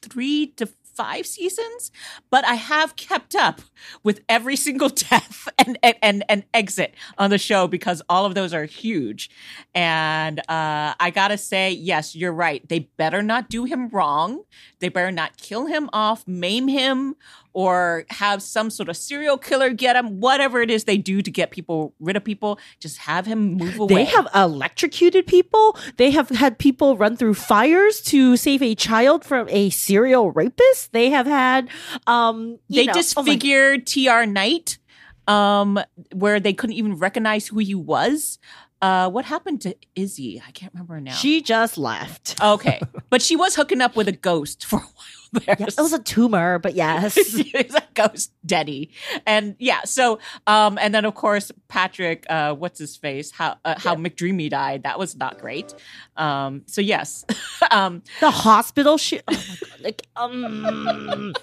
three to five seasons. But I have kept up with every single death and and and, exit on the show because all of those are huge. And uh, I gotta say, yes, you're right. They better not do him wrong. They better not kill him off, maim him, or have some sort of serial killer get him. Whatever it is they do to get people rid of people, just have him move away. They have electrocuted people. They have had people run through fires to save a child from a serial rapist. They have had um you they know- oh my- disfigured TR Knight um, where they couldn't even recognize who he was. Uh, what happened to Izzie? I can't remember now. She just left. okay, but she was hooking up with a ghost for a while. Yeah, it was a tumor, but yes. it's a ghost Denny, and yeah. So, um, and then of course Patrick, uh, what's his face? How uh, how McDreamy died? That was not great. Um, so yes, um, the hospital shit. Oh! Like, um,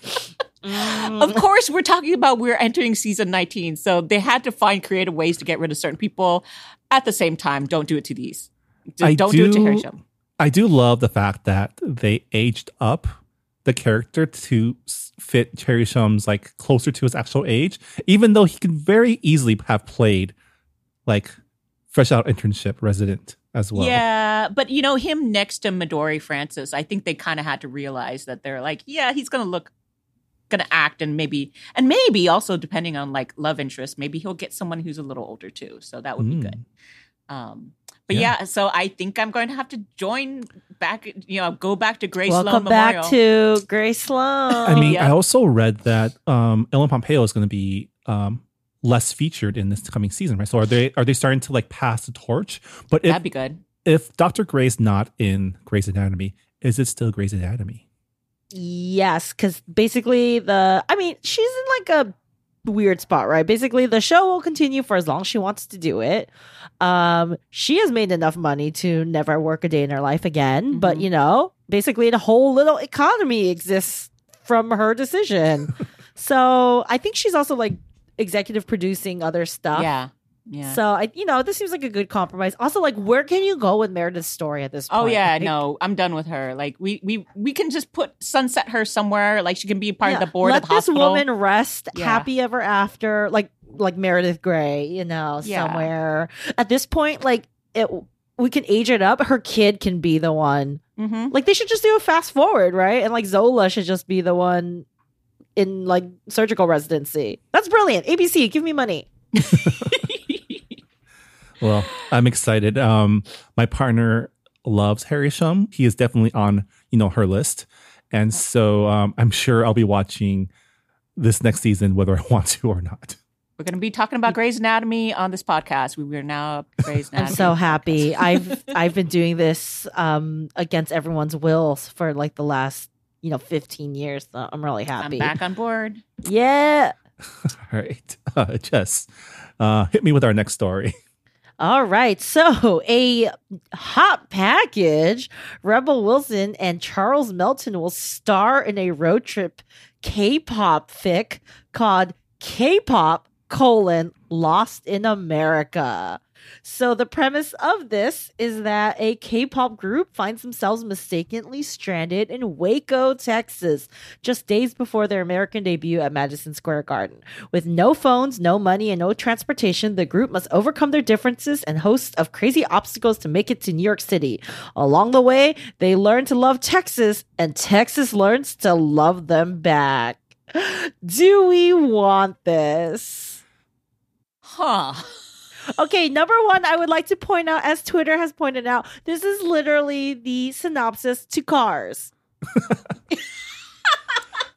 mm. of course we're talking about we're entering season nineteen, so they had to find creative ways to get rid of certain people. At the same time, don't do it to these. Just I don't do, it to do- Harry Shum. I do love the fact that they aged up the character to fit Harry Shum's like closer to his actual age, even though he could very easily have played like fresh out internship resident as well. Yeah, but you know him next to Midori Francis, I think they kind of had to realize that they're like, yeah, he's gonna look, gonna act, and maybe, and maybe also depending on like love interest, maybe he'll get someone who's a little older too. So that would be Mm. good. Um, but Yeah. yeah. so I think I'm going to have to join back. You know, go back to Grace Sloan Welcome Memorial. back to Grace Sloan. I mean, Yeah. I also read that um Ellen Pompeo is going to be um less featured in this coming season, right? So are they are they starting to like pass the torch? But if That'd be good. if Dr. Gray's not in Grey's Anatomy, is it still Grey's Anatomy? Yes, because basically the I mean, she's in like a weird spot, right? Basically, the show will continue for as long as she wants to do it. Um, she has made enough money to never work a day in her life again. But Mhm. you know, basically the whole little economy exists from her decision. so I think she's also like executive producing other stuff. Yeah, yeah. So I, you know, this seems like a good compromise. Also, like, where can you go with Meredith's story at this point? Oh yeah, Like, no, I'm done with her. Like we we we can just put sunset her somewhere. Like she can be part Yeah, of the board Let of the this hospital. woman rest, Yeah. happy ever after, like like Meredith Grey, you know, Yeah. somewhere. At this point, like it, we can age it up. Her kid can be the one. hmm Like they should just do a fast forward, right? And like Zola should just be the one in like surgical residency. That's brilliant. ABC, give me money. Well, I'm excited. Um, my partner loves Harry Shum. He is definitely on, you know, her list. And so um, I'm sure I'll be watching this next season, whether I want to or not. We're going to be talking about Grey's Anatomy on this podcast. We are now Grey's Anatomy. I'm Anatomy. so happy. I've I've been doing this um against everyone's will for like the last you know 15 years. So I'm really happy. I'm happy. back on board. Yeah. All right. Uh, Jess, uh, hit me with our next story. All right. So, a hot package. Rebel Wilson and Charles Melton will star in a road trip K-pop fic called K-pop colon Lost in America. So the premise of this is that a K-pop group finds themselves mistakenly stranded in Waco, Texas, just days before their American debut at Madison Square Garden. With no phones, no money, and no transportation, the group must overcome their differences and hosts of crazy obstacles to make it to New York City. Along the way, they learn to love Texas, and Texas learns to love them back. Do we want this? Huh. Okay, number one, I would like to point out, as Twitter has pointed out, this is literally the synopsis to Cars.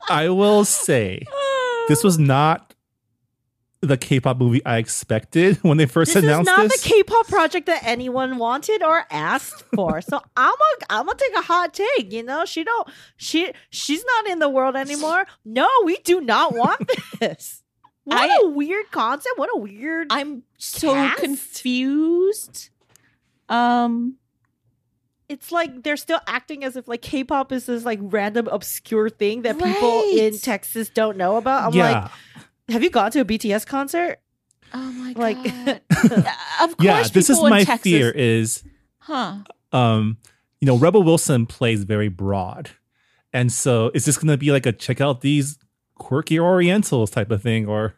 I will say this was not the K-pop movie I expected when they first This is announced not this. the K-pop project that anyone wanted or asked for. so I'm a, I'm gonna take a hot take. You know, she don't, she, she's not in the world anymore. No, we do not want this. What I- a weird concept. What a weird. I'm so Cast? confused. Um, it's like they're still acting as if like K-pop is this like random obscure thing that people in Texas don't know about. I'm yeah, like, have you gone to a BTS concert? oh my Like- god. of course, yeah. This is people in my Texas- fear. Is Huh. um, you know, Rebel Wilson plays very broad, and so is this going to be like a check out these quirky Orientals type of thing, or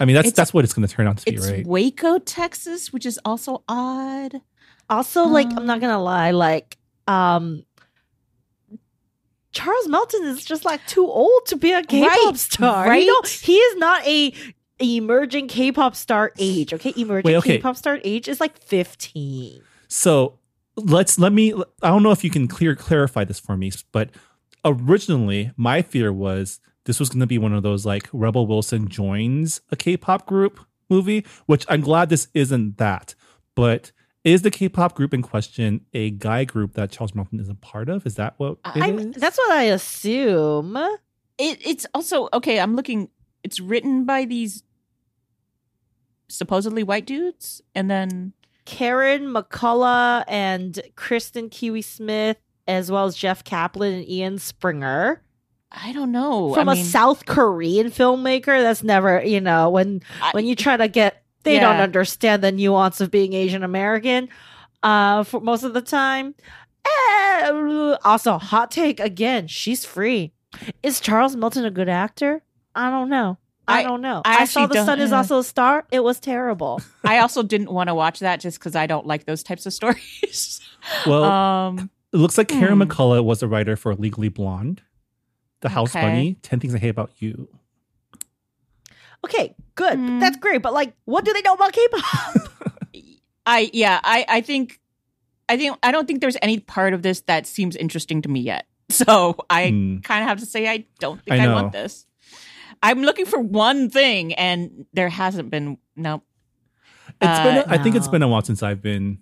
I mean, that's It's- that's what it's going to turn out to be, right? Waco, Texas, which is also odd. Also, like, I'm Um, not gonna lie, like, um Charles Melton is just like too old to be a K-pop Right, star. right? You know, he is not a emerging K-pop star age. Okay, emerging Wait, okay. K-pop star age is like 15. So let's let me. I don't know if you can clear clarify this for me, but originally my fear was this was going to be one of those like Rebel Wilson joins a K-pop group movie, which I'm glad this isn't that. But is the K-pop group in question a guy group that Charles Melton is a part of? Is that what it I'm, is? that's what I assume. It, it's also okay. I'm looking. It's written by these supposedly white dudes, and then Karen McCullah and Kirsten Kiwi Smith, as well as Jeff Kaplan and Ian Springer. I don't know. From I a mean, South Korean filmmaker, that's never, you know, when I- when you try to get they don't understand the nuance of being Asian American uh for most of the time. Eh, also, hot take again, she's free. Is Charles Melton a good actor? I don't know. I, I- don't know. I I, saw the sun is also a star. It was terrible. I also didn't want to watch that just because I don't like those types of stories. well, um, it looks like Karen hmm. McCullah was a writer for Legally Blonde, The House Okay. Bunny, 10 Things I Hate About You. Okay, good. Mm. That's great. But like, what do they know about K-pop? I yeah, I I think I think I don't think there's any part of this that seems interesting to me yet. So I Hmm. kind of have to say I don't think I I, want this. I'm looking for one thing, and there hasn't been. No, It's been, Uh, a, I think it's been a while since I've been.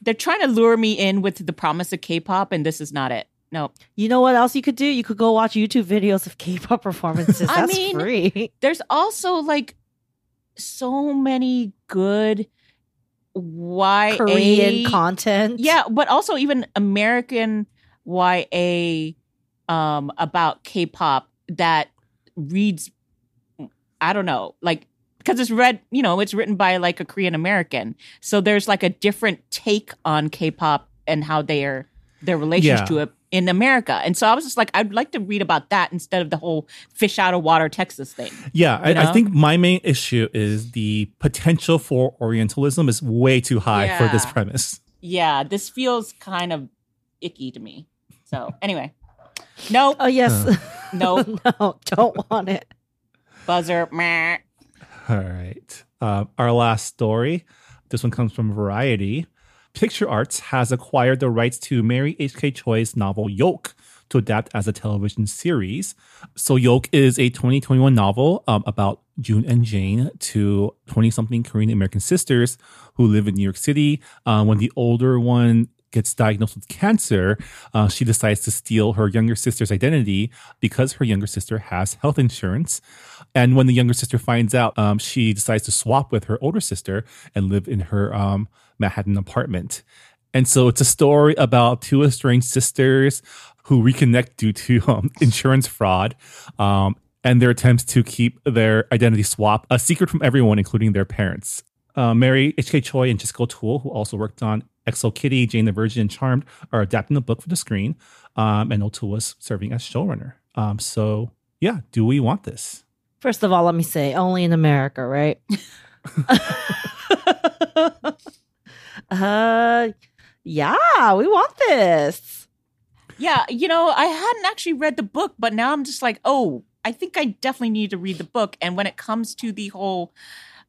they're trying to lure me in with the promise of K-pop, and this is not it. No, you know what else you could do? You could go watch YouTube videos of K-pop performances. I That's mean, free. there's also like so many good YA Korean content. Yeah, but also even American YA um about K-pop that reads I don't know, like because it's read, you know, it's written by like a Korean American. So there's like a different take on K-pop and how they are their relations Yeah. to it in America. And so I was just like I'd like to read about that instead of the whole fish out of water Texas thing. Yeah, I, I think my main issue is the potential for Orientalism is way too high for this premise. Yeah, this feels kind of icky to me. So anyway. Nope. Oh yes. Nope. no, don't want it. Buzzer. Meh. All right. Uh, our last story. This one comes from Variety. Picturestart has acquired the rights to Mary H.K. Choi's novel Yolk to adapt as a television series. So, Yolk is a 2021 novel um, about June and Jane, two 20 something Korean American sisters who live in New York City. Uh, when the older one gets diagnosed with cancer, uh, she decides to steal her younger sister's identity because her younger sister has health insurance. And when the younger sister finds out, um, she decides to swap with her older sister and live in her um, Manhattan apartment. And so it's a story about two estranged sisters who reconnect due to um, insurance fraud um, and their attempts to keep their identity swap a secret from everyone, including their parents. Uh, Mary H.K. Choi and Jessica O'Toole, who also worked on XO Kitty, Jane the Virgin, and Charmed, are adapting the book for the screen. Um, and O'Toole was serving as showrunner. Um, so, yeah, do we want this? First of all, let me say, only in America, right? uh yeah, we want this. Yeah, you know, I hadn't actually read the book, but now I'm just like, oh, I think I definitely need to read the book. And when it comes to the whole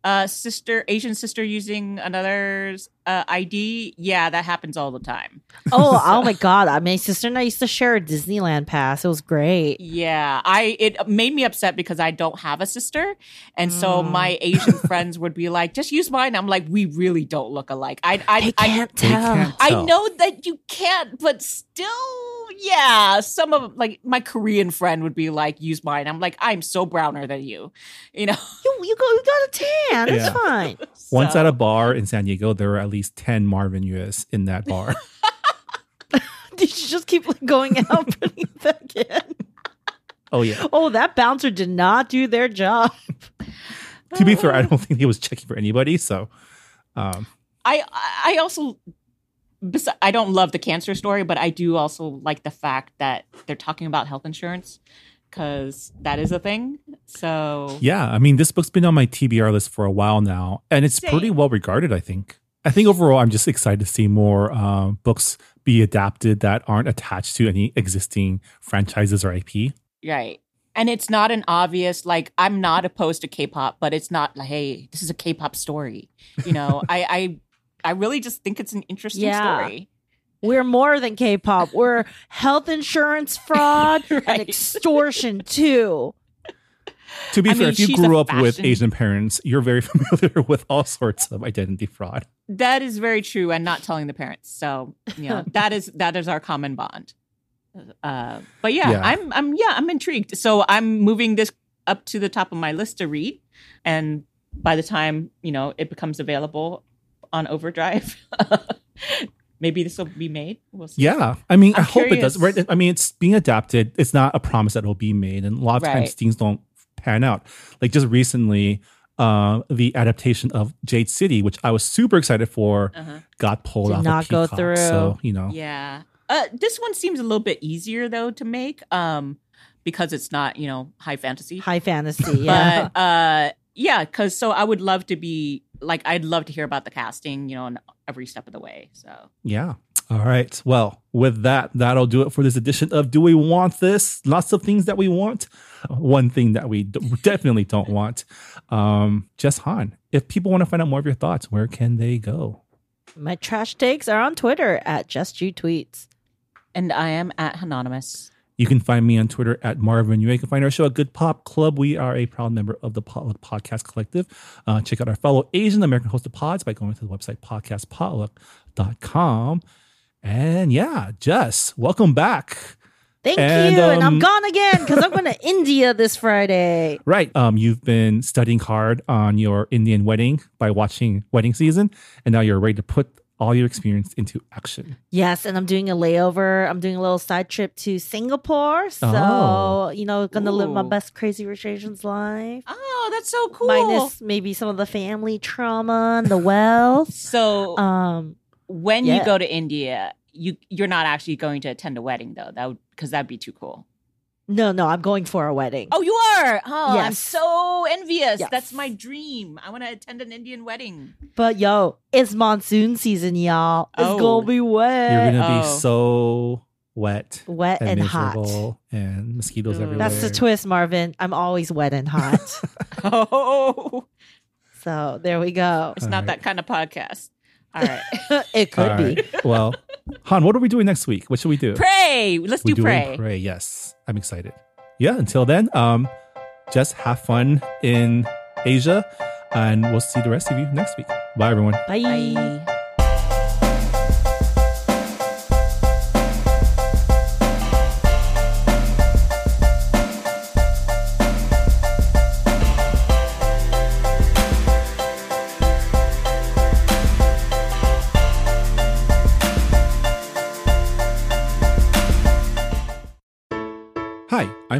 uh sister Asian sister using another's uh ID, yeah, that happens all the time. Oh, oh my god. I my sister and I used to share a Disneyland pass. It was great. Yeah, I it made me upset because I don't have a sister, and so Mm. my Asian friends would be like, "Just use mine." I'm like, "We really don't look alike." I I I I, can't They tell. can't I know that you can't, but still, yeah. Some of like my Korean friend would be like, "Use mine." I'm like, "I'm so browner than you," you know. You you go you got a tan. It's Yeah. fine. Once at a bar in San Diego, there were at least 10 Marvin Yueh's in that bar. Did you just keep going out putting it back in? oh, yeah. Oh, that bouncer did not do their job. To be fair, I don't think he was checking for anybody. So, um, I I also besi- I don't love the cancer story, but I do also like the fact that they're talking about health insurance because that is a thing. So yeah, I mean, this book's been on my TBR list for a while now, and it's pretty well regarded, I think. I think overall, I'm just excited to see more um, books be adapted that aren't attached to any existing franchises or IP. right. And it's not an obvious like I'm not opposed to K-pop, but it's not like hey, this is a K-pop story. You know, I I I really just think it's an interesting Yeah. story. We're more than K-pop. We're health insurance fraud and extortion too. To be I fair, mean, if you grew a up with Asian parents, you're very familiar with all sorts of identity fraud. That is very true, and not telling the parents. So you know that is that is our common bond. Uh, but yeah, Yeah. I'm I'm yeah I'm intrigued. So I'm moving this up to the top of my list to read, and by the time you know it becomes available on Overdrive, maybe this will be made. We'll see. Yeah, I mean, i I'm hope it does. Right? I mean, it's being adapted. It's not a promise that it'll be made, and a lot of times things don't pan out. Like just recently, uh, the adaptation of Jade City, which I was super excited for, Uh-huh. got pulled Did off. of not go through. So you know, Yeah. Uh, this one seems a little bit easier though to make, um, because it's not you know high fantasy. High fantasy. Yeah. but uh yeah because so i would love to be like i'd love to hear about the casting you know on every step of the way so Yeah. All right. Well, with that, that'll do it for this edition of Do We Want This? Lots of things that we want. One thing that we d- definitely don't want. Um, Jess Hanh, if people want to find out more of your thoughts, where can they go? My trash takes are on Twitter at Just You Tweets. and i am at anonymous You can find me on Twitter at Marvin You can find our show at Good Pop Club. We are a proud member of the Potluck Podcast Collective. Uh, check out our fellow Asian American hosted pods by going to the website podcastpotluck.com. And yeah, Jess, welcome back. Thank And, you. and I'm um, gone again because I'm going to India this Friday. Right. Um, you've been studying hard on your Indian wedding by watching Wedding Season, and now you're ready to put all your experience into action. Yes, and I'm doing a layover. I'm doing a little side trip to Singapore. So, Oh. you know, gonna live my best crazy rich Asians life. oh that's so cool Minus maybe some of the family trauma and the wealth. so um when yeah. you go to india you you're not actually going to attend a wedding though that would because that'd be too cool no, no, I'm going for a wedding. oh you are oh i'm so envious Yes. that's my dream i want to attend an indian wedding But yo, it's monsoon season, y'all. It's Oh. gonna be wet. You're gonna be Oh. so wet wet and, and hot. and mosquitoes Ugh. everywhere. That's the twist, Marvin. I'm always wet and hot. oh so there we go. it's All not right. that kind of podcast all right it could All be. right. well, Hanh, what are we doing next week? What should we do? pray let's we do pray Pray. Yes, I'm excited. Yeah. Until then, um, just have fun in Asia, and we'll see the rest of you next week. Bye, everyone. Bye. Bye.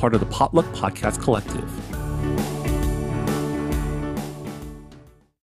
Part of the Potluck Podcast Collective.